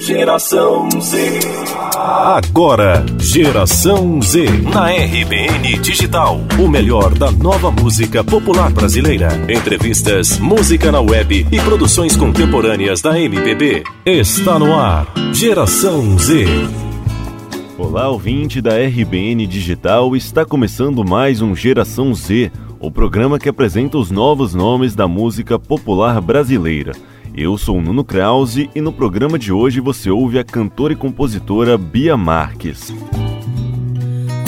Geração Z. Agora, Geração Z. Na RBN Digital. O melhor da nova música popular brasileira. Entrevistas, música na web e produções contemporâneas da MPB. Está no ar. Geração Z. Olá, ouvinte da RBN Digital. Está começando mais um Geração Z. O programa que apresenta os novos nomes da música popular brasileira. Eu sou Nuno Krause e no programa de hoje você ouve a cantora e compositora Bia Marques.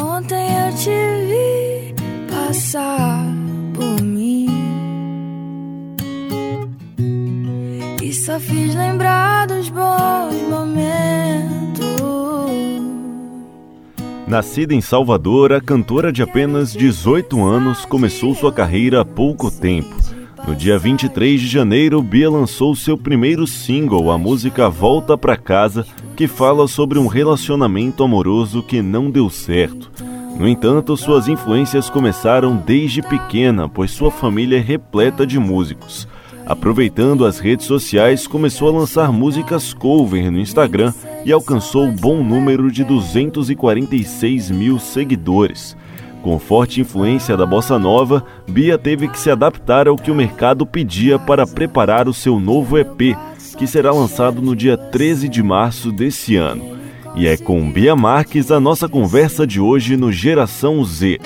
Ontem eu te vi passar por mim e só fiz lembrar dos bons momentos. Nascida em Salvador, a cantora de apenas 18 anos começou sua carreira há pouco tempo. No dia 23 de janeiro, Bia lançou seu primeiro single, a música Volta Pra Casa, que fala sobre um relacionamento amoroso que não deu certo. No entanto, suas influências começaram desde pequena, pois sua família é repleta de músicos. Aproveitando as redes sociais, começou a lançar músicas cover no Instagram e alcançou um bom número de 246 mil seguidores. Com forte influência da bossa nova, Bia teve que se adaptar ao que o mercado pedia para preparar o seu novo EP, que será lançado no dia 13 de março desse ano. E é com Bia Marques a nossa conversa de hoje no Geração Z.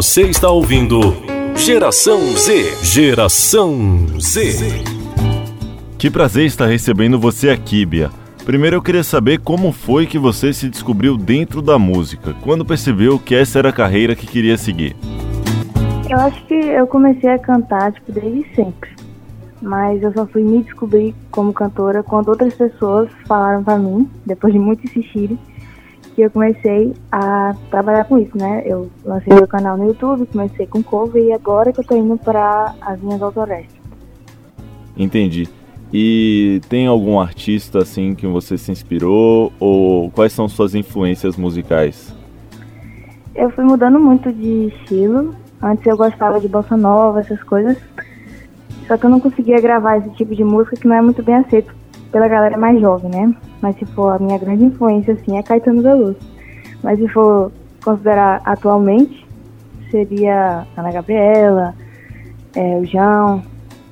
Você está ouvindo Geração Z. Geração Z. Que prazer estar recebendo você aqui, Bia. Primeiro eu queria saber como foi que você se descobriu dentro da música, quando percebeu que essa era a carreira que queria seguir. Eu acho que eu comecei a cantar tipo desde sempre, mas eu só fui me descobrir como cantora quando outras pessoas falaram pra mim, depois de muito insistirem, que eu comecei a trabalhar com isso, né? Eu lancei meu canal no YouTube, comecei com cover e agora que eu tô indo para as minhas autorais. Entendi. E tem algum artista assim que você se inspirou ou quais são suas influências musicais? Eu fui mudando muito de estilo. Antes eu gostava de bossa nova, essas coisas. Só que eu não conseguia gravar esse tipo de música que não é muito bem aceito pela galera mais jovem, né? Mas se for a minha grande influência assim é Caetano Veloso. Mas se for considerar atualmente, seria Ana Gabriela, é, o João,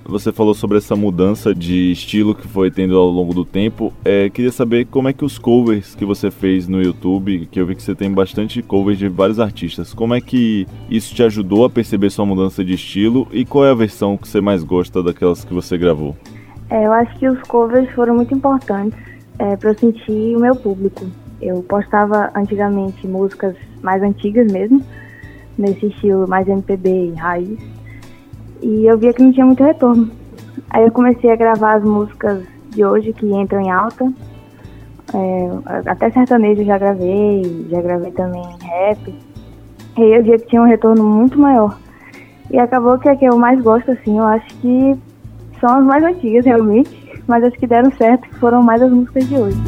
Você falou sobre essa mudança de estilo que foi tendo ao longo do tempo. É, queria saber como é que os covers que você fez no YouTube, que eu vi que você tem bastante covers de vários artistas, como é que isso te ajudou a perceber sua mudança de estilo e qual é a versão que você mais gosta daquelas que você gravou? É, eu acho que os covers foram muito importantes é, para eu sentir o meu público. Eu postava antigamente músicas mais antigas mesmo, nesse estilo mais MPB e raiz, e eu via que não tinha muito retorno. Aí eu comecei a gravar as músicas de hoje que entram em alta. É, até sertanejo já gravei, já gravei também rap. E eu via que tinha um retorno muito maior. E acabou que a que eu mais gosto, assim, eu acho que são as mais antigas realmente, mas as que deram certo foram mais as músicas de hoje.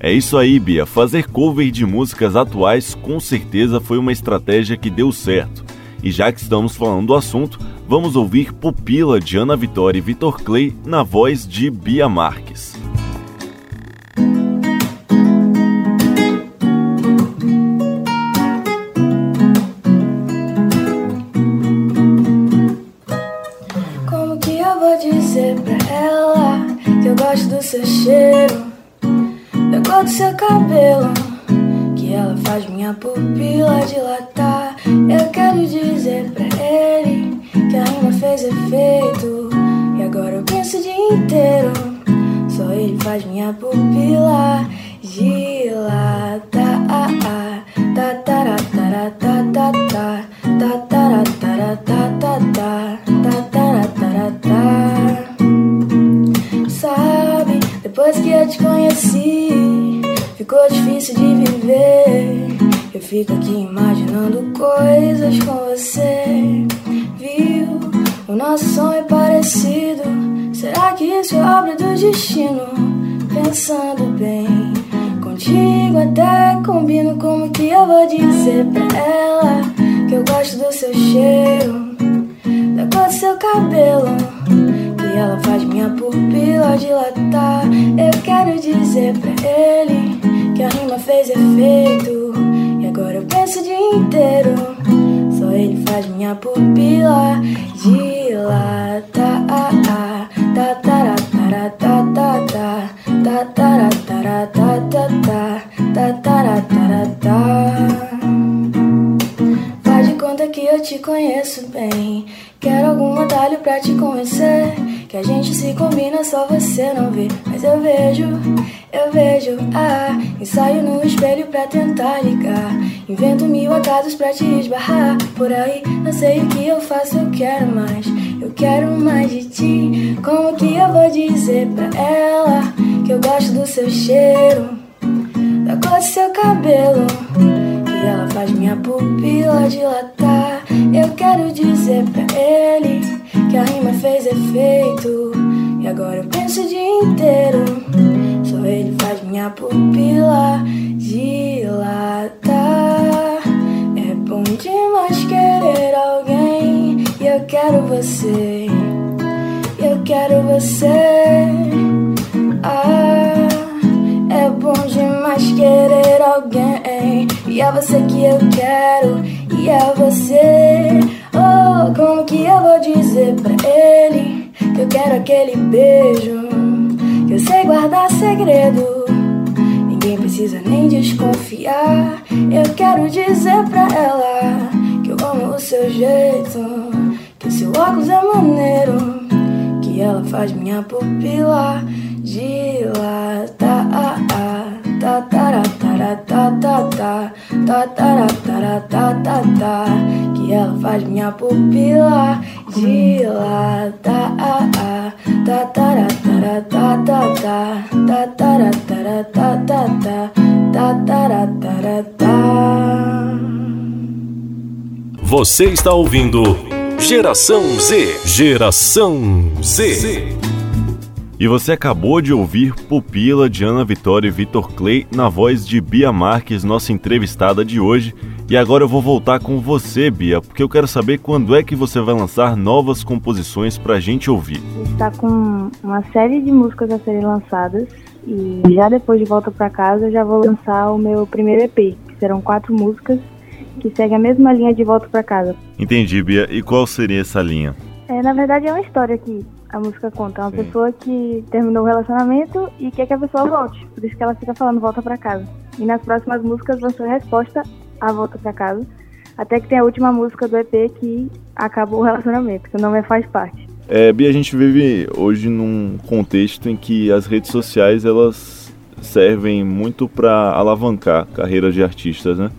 É isso aí, Bia. Fazer cover de músicas atuais com certeza foi uma estratégia que deu certo. E já que estamos falando do assunto, vamos ouvir Pupila de Ana Vitória e Vitor Clay na voz de Bia Marques. Seu cabelo, que ela faz minha pupila dilatar? Eu quero dizer pra ele que a rima fez efeito, e agora eu penso o dia inteiro. Só ele faz minha pupila dilatar. Sabe, depois que eu te conheci, ficou difícil de viver. Eu fico aqui imaginando coisas com você. Viu? O nosso som é parecido. Será que isso é obra do destino? Pensando bem, contigo até combino como que eu vou dizer pra ela que eu gosto do seu cheiro, da cor do seu cabelo, que ela faz minha pupila dilatar. Eu quero dizer pra ele que a rima fez efeito e agora eu penso o dia inteiro. Só ele faz minha pupila dilatar. Faz de conta que eu te conheço bem. Quero algum atalho pra te convencer. Que a gente se combina, só você não vê. Mas eu vejo, eu vejo, ah. Ensaio no espelho pra tentar ligar. Invento mil acasos pra te esbarrar. Por aí, não sei o que eu faço, eu quero mais. Eu quero mais de ti. Como que eu vou dizer pra ela que eu gosto do seu cheiro, da cor do seu cabelo? Que ela faz minha pupila dilatar. Eu quero dizer pra ele que a rima fez efeito. E agora eu penso o dia inteiro. Só ele faz minha pupila dilatar. É bom demais querer alguém. E eu quero você. Eu quero você. Ah, é bom demais querer alguém. E é você que eu quero. E é você. Oh, como que eu vou dizer pra ele quero aquele beijo? Que eu sei guardar segredo. Ninguém precisa nem desconfiar. Eu quero dizer pra ela que eu amo o seu jeito. Que o seu óculos é maneiro. Que ela faz minha pupila dilatar. Que ela faz minha pupila dilatar. Você está ouvindo Geração Z. Geração Z. E você acabou de ouvir Pupila de Ana Vitória e Vitor Clay na voz de Bia Marques, nossa entrevistada de hoje. E agora eu vou voltar com você, Bia, porque eu quero saber quando é que você vai lançar novas composições pra gente ouvir. Está com uma série de músicas a serem lançadas e já depois de volta para casa eu já vou lançar o meu primeiro EP, que serão quatro músicas que seguem a mesma linha de volta para casa. Entendi, Bia. E qual seria essa linha? É, na verdade é uma história que a música conta. É uma Sim. pessoa que terminou o relacionamento e quer que a pessoa volte. Por isso que ela fica falando volta pra casa. E nas próximas músicas vão ser resposta à volta pra casa. Até que tem a última música do EP que acabou o relacionamento, que o nome é Faz Parte. É, Bia, a gente vive hoje num contexto em que as redes sociais elas servem muito para alavancar carreiras de artistas, né?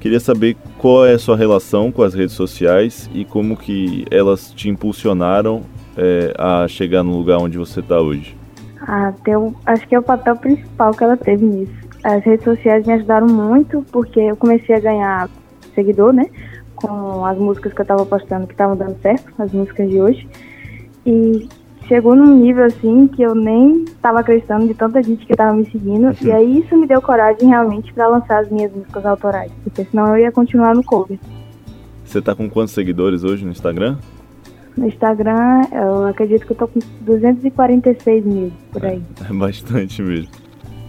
Queria saber qual é a sua relação com as redes sociais e como que elas te impulsionaram é, a chegar no lugar onde você está hoje. Até o, acho que é o papel principal que ela teve nisso. As redes sociais me ajudaram muito porque eu comecei a ganhar seguidor, né? Com as músicas que eu tava postando que estavam dando certo, as músicas de hoje. E chegou num nível assim que eu nem tava acreditando de tanta gente que tava me seguindo. E aí isso me deu coragem realmente para lançar as minhas músicas autorais. Porque senão eu ia continuar no cover. Você tá com quantos seguidores hoje no Instagram? No Instagram, eu acredito que eu tô com 246 mil por aí. É bastante mesmo.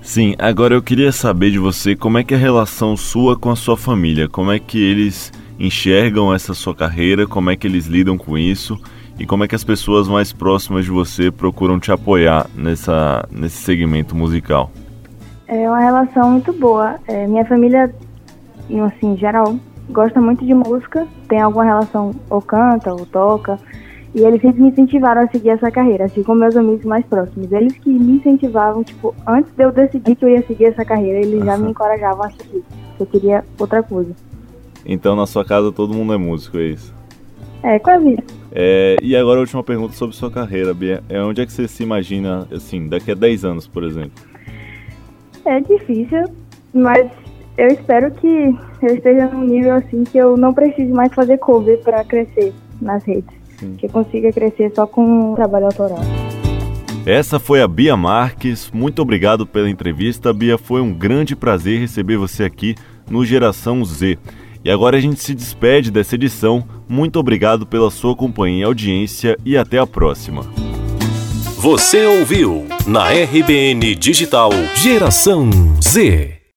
Sim, agora eu queria saber de você como é que é a relação sua com a sua família, como é que eles enxergam essa sua carreira, como é que eles lidam com isso e como é que as pessoas mais próximas de você procuram te apoiar nessa, nesse segmento musical. É uma relação muito boa. É, minha família, assim, em geral, gosta muito de música, tem alguma relação ou canta ou toca, e eles sempre me incentivaram a seguir essa carreira, assim como meus amigos mais próximos. Eles que me incentivavam, tipo, antes de eu decidir que eu ia seguir essa carreira, eles já me encorajavam a seguir. Eu queria outra coisa. Então na sua casa todo mundo é músico, é isso? É, quase. É, e agora a última pergunta sobre sua carreira, Bia. É onde é que você se imagina, assim, daqui a 10 anos, por exemplo? É difícil, mas eu espero que eu esteja num nível assim que eu não precise mais fazer cover para crescer nas redes. Sim. Que eu consiga crescer só com trabalho autoral. Essa foi a Bia Marques. Muito obrigado pela entrevista, Bia. Foi um grande prazer receber você aqui no Geração Z. E agora a gente se despede dessa edição. Muito obrigado pela sua companhia e audiência e até a próxima. Você ouviu na RBN Digital Geração Z.